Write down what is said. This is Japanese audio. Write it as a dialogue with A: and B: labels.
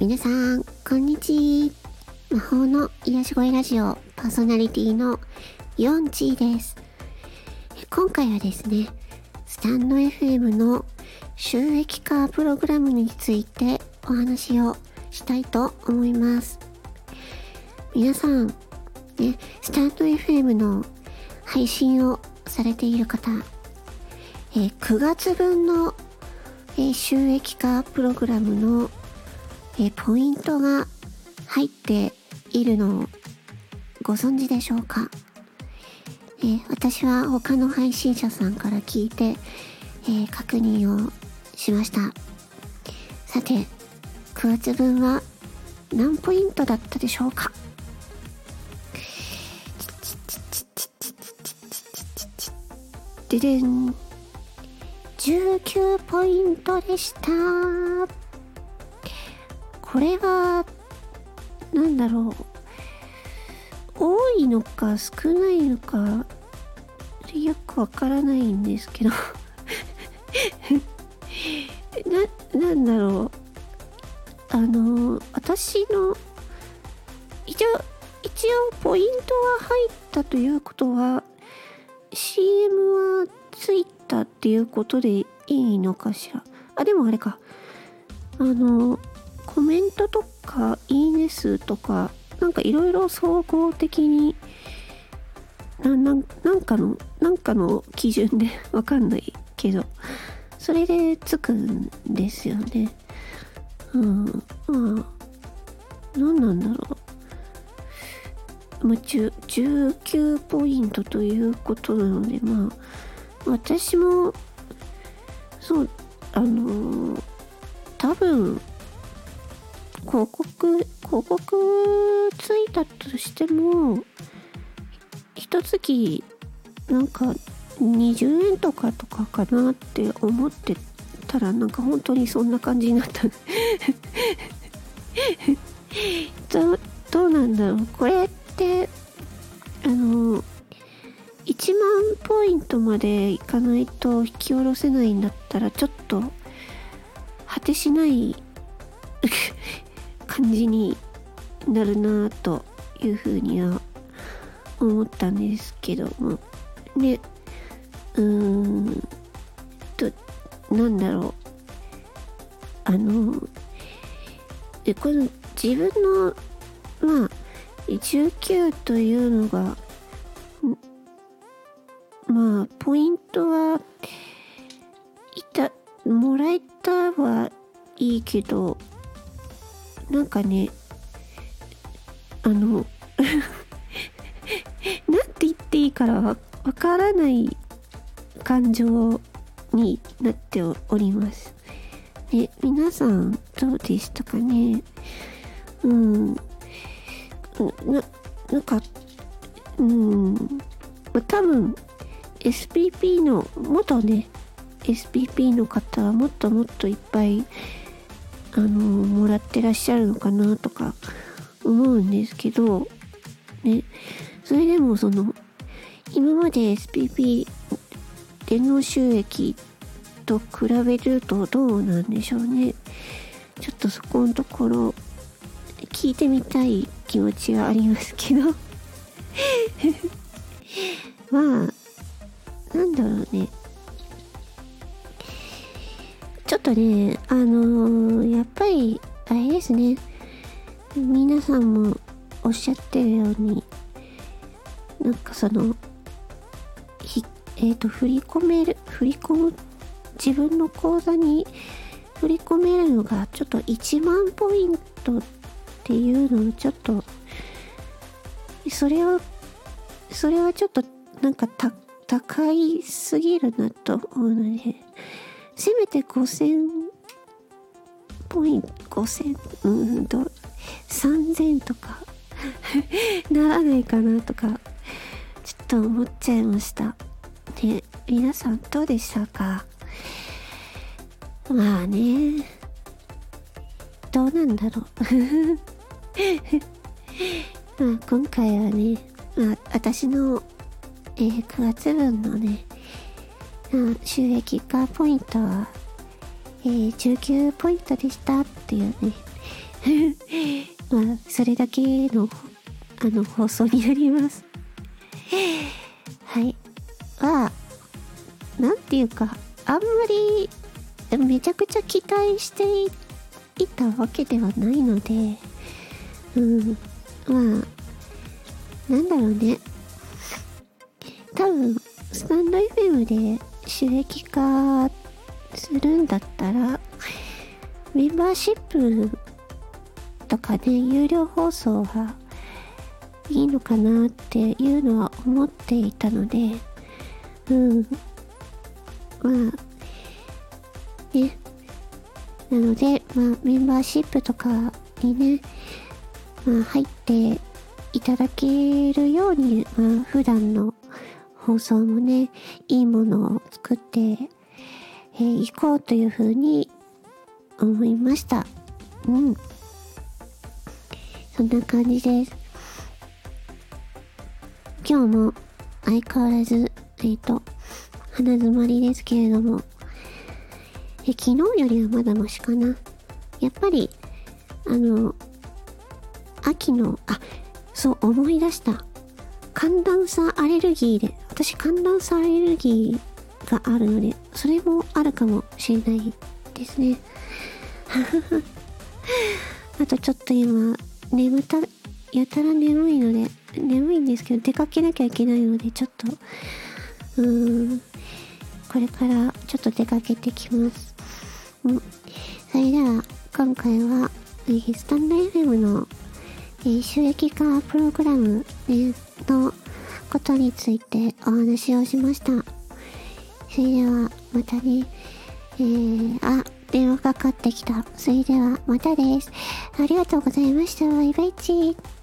A: 皆さん、こんにちは。魔法の癒し声ラジオパーソナリティのヨンチーです。今回はですね、スタンド FM の収益化プログラムについてお話をしたいと思います。皆さん、ね、スタンド FM の配信をされている方、え、9月分の、え、収益化プログラムの、え、ポイントが入っているのをご存知でしょうか、え私は他の配信者さんから聞いて、え確認をしました。さて、9月分は何ポイントだったでしょうか？ででん。19ポイントでした。これは、なんだろう。多いのか少ないのか、よくわからないんですけど な、なんだろう。あの、私の、一応、一応ポイントは入ったということは、CM はついたっていうことでいいのかしら。あ、でもあれか。あの、コメントとか、いいね数とか、なんかいろいろ総合的にな、ななんかの、なんかの基準で わかんないけど、それでつくんですよね。うん。まあ、何なんだろう。まあ、19ポイントということなので、まあ、私も、そう、あのー、多分、広告、広告ついたとしても、一月、なんか、20円とかとかかなって思ってたら、なんか本当にそんな感じになった。どどうなんだろうこれであの1万ポイントまでいかないと引き下ろせないんだったらちょっと果てしない感じになるなというふうには思ったんですけども。ねうーんとなんだろう。あのこの自分のまあ19というのがまあポイントはいたもらえたはいいけどなんかねあの なんて言っていいからわからない感情になっております。で皆さんどうでしたかね？うん。な、なんか、うん。ま、多分、SPP の、元ね、SPP の方はもっともっといっぱい、あの、もらってらっしゃるのかなとか思うんですけど、ね、それでもその、今まで SPP 電脳収益と比べるとどうなんでしょうね。ちょっとそこのところ聞いてみたい気持ちはありますけど。まあなんだろうね。とねあのー、やっぱりあれですね。皆さんもおっしゃってるようになんかそのひえっ、ー、と振り込める振り込む自分の口座に振り込めるのがちょっと1万ポイントっていうのをちょっとそれをそれはちょっとなんか高いすぎるなと思うのでせめて5000ポイント5000うんと3000とか ならないかなとかちょっと思っちゃいました。で皆さんどうでしたか？まあねどうなんだろう。まあ今回はね、まあ私の、えー、9月分のね、収益化ポイントは、えー、19ポイントでしたっていうね、まあ、それだけの、あの、放送になります。はい。は、なんていうか、あんまり、めちゃくちゃ期待していたわけではないので、うん、まあ、なんだろうね。多分、スタンド FM で収益化するんだったら、メンバーシップとかね、有料放送がいいのかなっていうのは思っていたので、うん。まあ、ね。なので、まあ、メンバーシップとかにね、まあ、入っていただけるように、まあ、普段の放送もね、いいものを作ってい、えー、こうというふうに思いました。うん。そんな感じです。今日も相変わらず、えっ、ー、と、鼻詰まりですけれども、え昨日よりはまだマシかな。やっぱり、あの、秋の、あ、そう思い出した。寒暖差アレルギーで、私寒暖差アレルギーがあるので、それもあるかもしれないですね。あとちょっと今、眠た、やたら眠いので、眠いんですけど、出かけなきゃいけないので、ちょっと、うーん、これからちょっと出かけてきます。うん。それでは、今回は、スタンド FM の、えー、収益化プログラム、ね、のことについてお話をしました。それでは、またね、えー、あ、電話かかってきた。それでは、またです。ありがとうございました。バイバイチー。